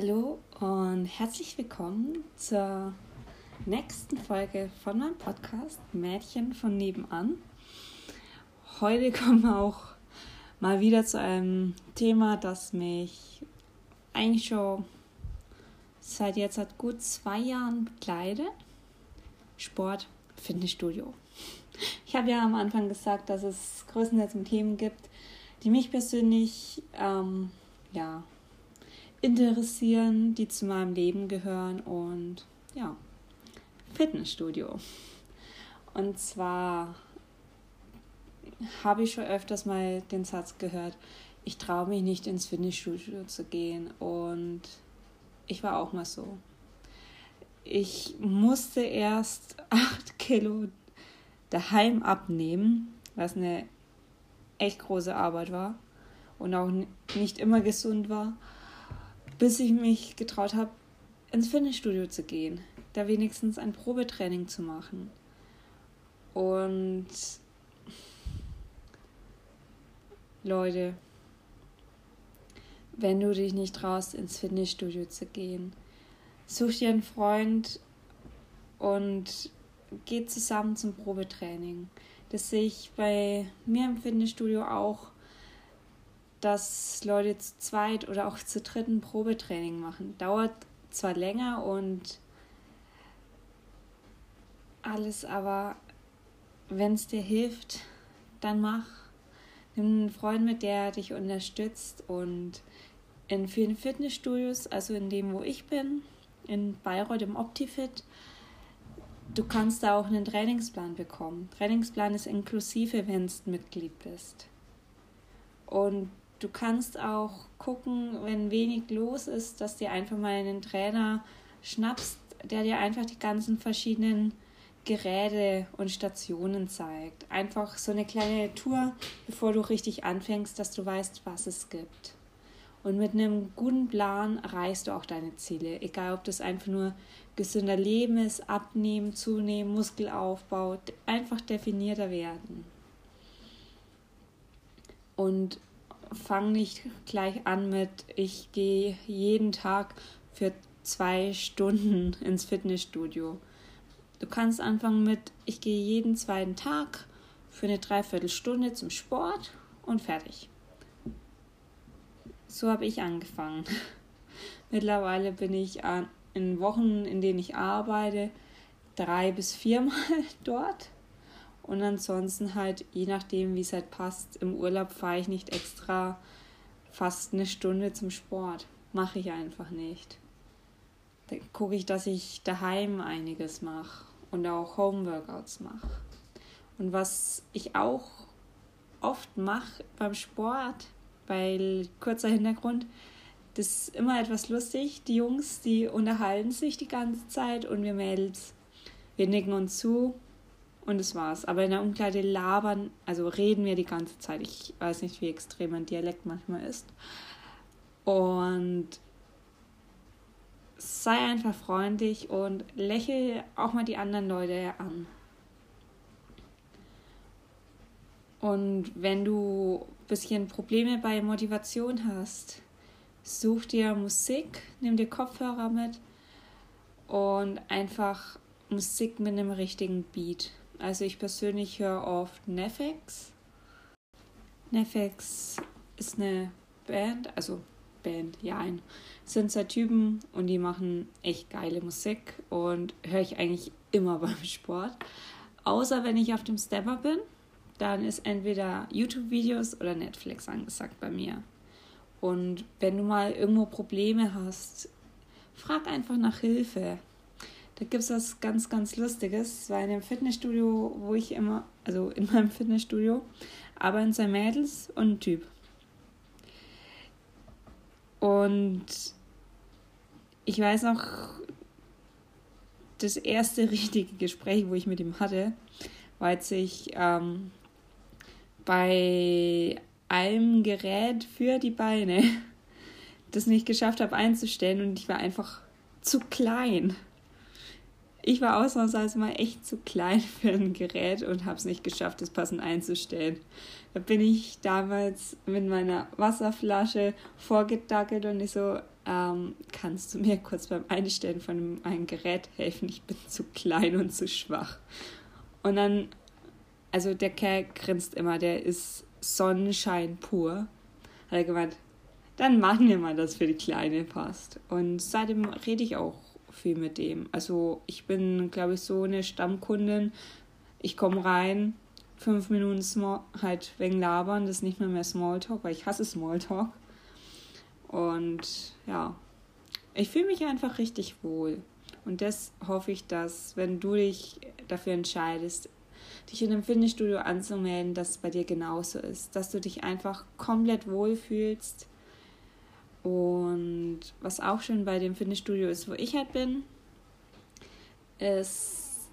Hallo und herzlich willkommen zur nächsten Folge von meinem Podcast Mädchen von nebenan. Heute kommen wir auch mal wieder zu einem Thema, das mich eigentlich schon seit jetzt seit gut zwei Jahren begleitet. Sport, Fitnessstudio. Ich habe ja am Anfang gesagt, dass es größtenteils Themen gibt, die mich persönlich ähm, ja, interessieren, die zu meinem Leben gehören und ja, Fitnessstudio. Und zwar habe ich schon öfters mal den Satz gehört, ich traue mich nicht ins Fitnessstudio zu gehen und ich war auch mal so. Ich musste erst acht Kilo daheim abnehmen, was eine echt große Arbeit war und auch nicht immer gesund war bis ich mich getraut habe, ins Fitnessstudio zu gehen, da wenigstens ein Probetraining zu machen. Und Leute, wenn du dich nicht traust, ins Fitnessstudio zu gehen, such dir einen Freund und geh zusammen zum Probetraining. Das sehe ich bei mir im Fitnessstudio auch dass Leute zu zweit oder auch zu dritten Probetraining machen. Dauert zwar länger und alles, aber wenn es dir hilft, dann mach. Nimm einen Freund mit, der dich unterstützt und in vielen Fitnessstudios, also in dem, wo ich bin, in Bayreuth im Optifit, du kannst da auch einen Trainingsplan bekommen. Trainingsplan ist inklusive, wenn du Mitglied bist. Und Du kannst auch gucken, wenn wenig los ist, dass dir einfach mal einen Trainer schnappst, der dir einfach die ganzen verschiedenen Geräte und Stationen zeigt. Einfach so eine kleine Tour, bevor du richtig anfängst, dass du weißt, was es gibt. Und mit einem guten Plan erreichst du auch deine Ziele. Egal, ob das einfach nur gesünder Leben ist, abnehmen, zunehmen, Muskelaufbau, einfach definierter werden. Und fang nicht gleich an mit, ich gehe jeden Tag für zwei Stunden ins Fitnessstudio. Du kannst anfangen mit, ich gehe jeden zweiten Tag für eine Dreiviertelstunde zum Sport und fertig. So habe ich angefangen. Mittlerweile bin ich in Wochen, in denen ich arbeite, drei bis viermal dort und ansonsten halt, je nachdem, wie es halt passt, im Urlaub fahre ich nicht extra fast eine Stunde zum Sport. Mache ich einfach nicht. Da gucke ich, dass ich daheim einiges mache und auch Homeworkouts mache. Und was ich auch oft mache beim Sport, weil kurzer Hintergrund, das ist immer etwas lustig. Die Jungs, die unterhalten sich die ganze Zeit und wir Mädels, wir nicken uns zu und das war's. Aber in der Umkleide labern, also reden wir die ganze Zeit. Ich weiß nicht, wie extrem mein Dialekt manchmal ist. Und sei einfach freundlich und lächle auch mal die anderen Leute an. Und wenn du ein bisschen Probleme bei Motivation hast, such dir Musik, nimm dir Kopfhörer mit und einfach Musik mit einem richtigen Beat. Also ich persönlich höre oft Nefex. Nefex ist eine Band, also Band, ja, ein, sind zwei Typen und die machen echt geile Musik und höre ich eigentlich immer beim Sport. Außer wenn ich auf dem Stepper bin, dann ist entweder YouTube-Videos oder Netflix angesagt bei mir. Und wenn du mal irgendwo Probleme hast, frag einfach nach Hilfe. Da gibt es was ganz, ganz Lustiges. Es war in dem Fitnessstudio, wo ich immer, also in meinem Fitnessstudio, arbeiten zwei Mädels und ein Typ. Und ich weiß noch, das erste richtige Gespräch, wo ich mit ihm hatte, war, als ich ähm, bei einem Gerät für die Beine das nicht geschafft habe einzustellen und ich war einfach zu klein ich war ausnahmsweise mal echt zu klein für ein Gerät und habe es nicht geschafft, das passend einzustellen. Da bin ich damals mit meiner Wasserflasche vorgedackelt und ich so, ähm, kannst du mir kurz beim Einstellen von einem Gerät helfen? Ich bin zu klein und zu schwach. Und dann, also der Kerl grinst immer, der ist Sonnenschein pur. Hat er gemeint, dann machen wir mal, das für die Kleine passt. Und seitdem rede ich auch viel mit dem. Also ich bin, glaube ich, so eine Stammkundin. Ich komme rein, fünf Minuten Small, halt wegen Labern, das ist nicht mehr mehr Smalltalk, weil ich hasse Smalltalk. Und ja, ich fühle mich einfach richtig wohl. Und das hoffe ich, dass, wenn du dich dafür entscheidest, dich in einem Fitnessstudio anzumelden, dass es bei dir genauso ist. Dass du dich einfach komplett wohlfühlst. Und was auch schon bei dem Fitnessstudio ist, wo ich halt bin, ist,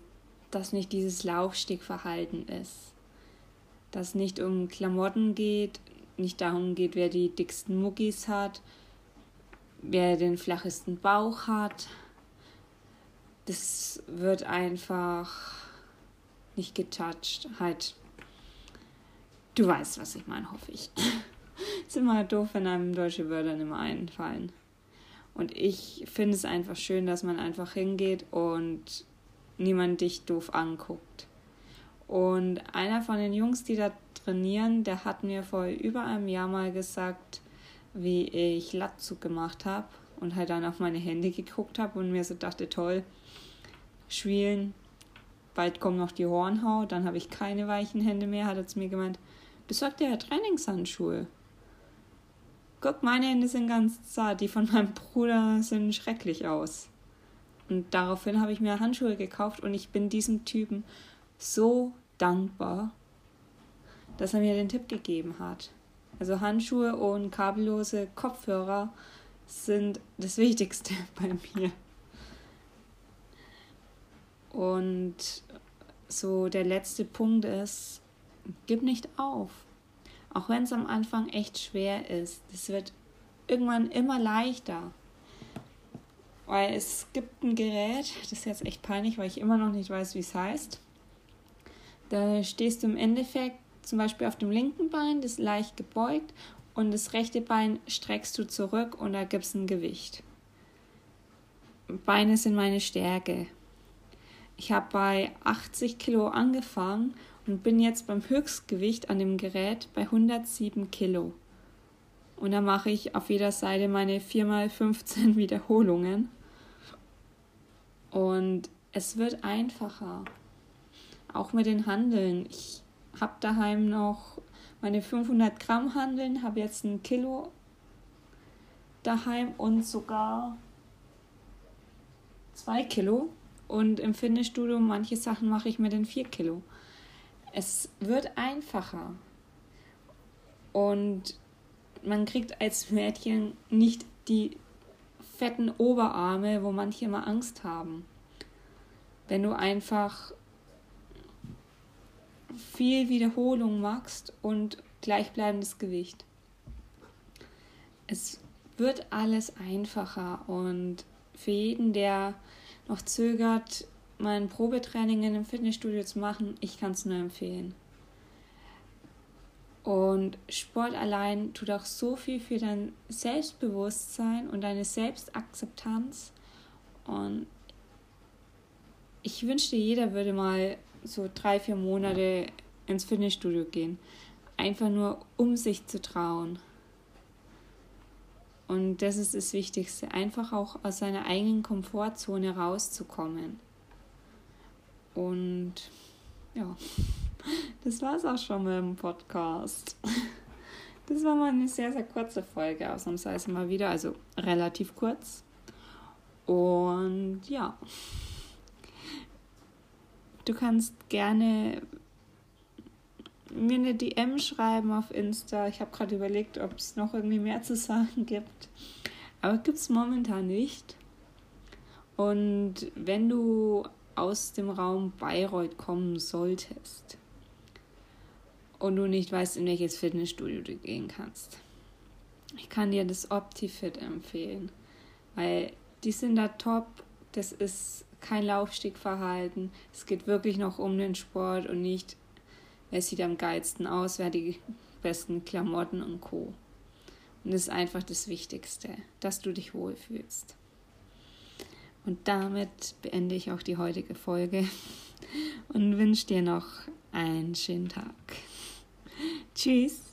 dass nicht dieses Laufstegverhalten ist. Dass nicht um Klamotten geht, nicht darum geht, wer die dicksten Muckis hat, wer den flachesten Bauch hat. Das wird einfach nicht getoucht. Halt, du weißt, was ich meine, hoffe ich. Ist immer doof, wenn einem deutsche Wörter nicht mehr einfallen. Und ich finde es einfach schön, dass man einfach hingeht und niemand dich doof anguckt. Und einer von den Jungs, die da trainieren, der hat mir vor über einem Jahr mal gesagt, wie ich Latzug gemacht habe und halt dann auf meine Hände geguckt habe und mir so dachte, toll, Schwielen, bald kommt noch die Hornhaut, dann habe ich keine weichen Hände mehr, hat er zu mir gemeint, besorg dir ja Trainingshandschuhe. Guck, meine Hände sind ganz zart, die von meinem Bruder sehen schrecklich aus. Und daraufhin habe ich mir Handschuhe gekauft und ich bin diesem Typen so dankbar, dass er mir den Tipp gegeben hat. Also Handschuhe und kabellose Kopfhörer sind das Wichtigste bei mir. Und so der letzte Punkt ist, gib nicht auf. Auch wenn es am Anfang echt schwer ist. Es wird irgendwann immer leichter. Weil es gibt ein Gerät, das ist jetzt echt peinlich, weil ich immer noch nicht weiß, wie es heißt. Da stehst du im Endeffekt zum Beispiel auf dem linken Bein, das ist leicht gebeugt und das rechte Bein streckst du zurück und da gibt es ein Gewicht. Beine sind meine Stärke. Ich habe bei 80 Kilo angefangen und bin jetzt beim Höchstgewicht an dem Gerät bei 107 Kilo. Und da mache ich auf jeder Seite meine 4x15 Wiederholungen. Und es wird einfacher. Auch mit den Handeln. Ich habe daheim noch meine 500 Gramm Handeln, habe jetzt ein Kilo daheim und sogar zwei Kilo. Und im Fitnessstudio manche Sachen mache ich mit den 4 Kilo. Es wird einfacher. Und man kriegt als Mädchen nicht die fetten Oberarme, wo manche immer Angst haben. Wenn du einfach viel Wiederholung machst und gleichbleibendes Gewicht. Es wird alles einfacher und für jeden, der noch zögert, mal ein Probetraining in einem Fitnessstudio zu machen, ich kann es nur empfehlen. Und Sport allein tut auch so viel für dein Selbstbewusstsein und deine Selbstakzeptanz. Und ich wünschte, jeder würde mal so drei, vier Monate ins Fitnessstudio gehen. Einfach nur, um sich zu trauen. Und das ist das Wichtigste, einfach auch aus seiner eigenen Komfortzone rauszukommen. Und ja, das war es auch schon mit dem Podcast. Das war mal eine sehr, sehr kurze Folge, ausnahmsweise mal wieder, also relativ kurz. Und ja, du kannst gerne mir eine DM schreiben auf Insta. Ich habe gerade überlegt, ob es noch irgendwie mehr zu sagen gibt. Aber gibt es momentan nicht. Und wenn du aus dem Raum Bayreuth kommen solltest und du nicht weißt, in welches Fitnessstudio du gehen kannst, ich kann dir das OptiFit empfehlen, weil die sind da top. Das ist kein Laufstegverhalten. Es geht wirklich noch um den Sport und nicht wer sieht am geilsten aus, wer hat die besten Klamotten und Co. Und das ist einfach das Wichtigste, dass du dich wohlfühlst. Und damit beende ich auch die heutige Folge und wünsche dir noch einen schönen Tag. Tschüss.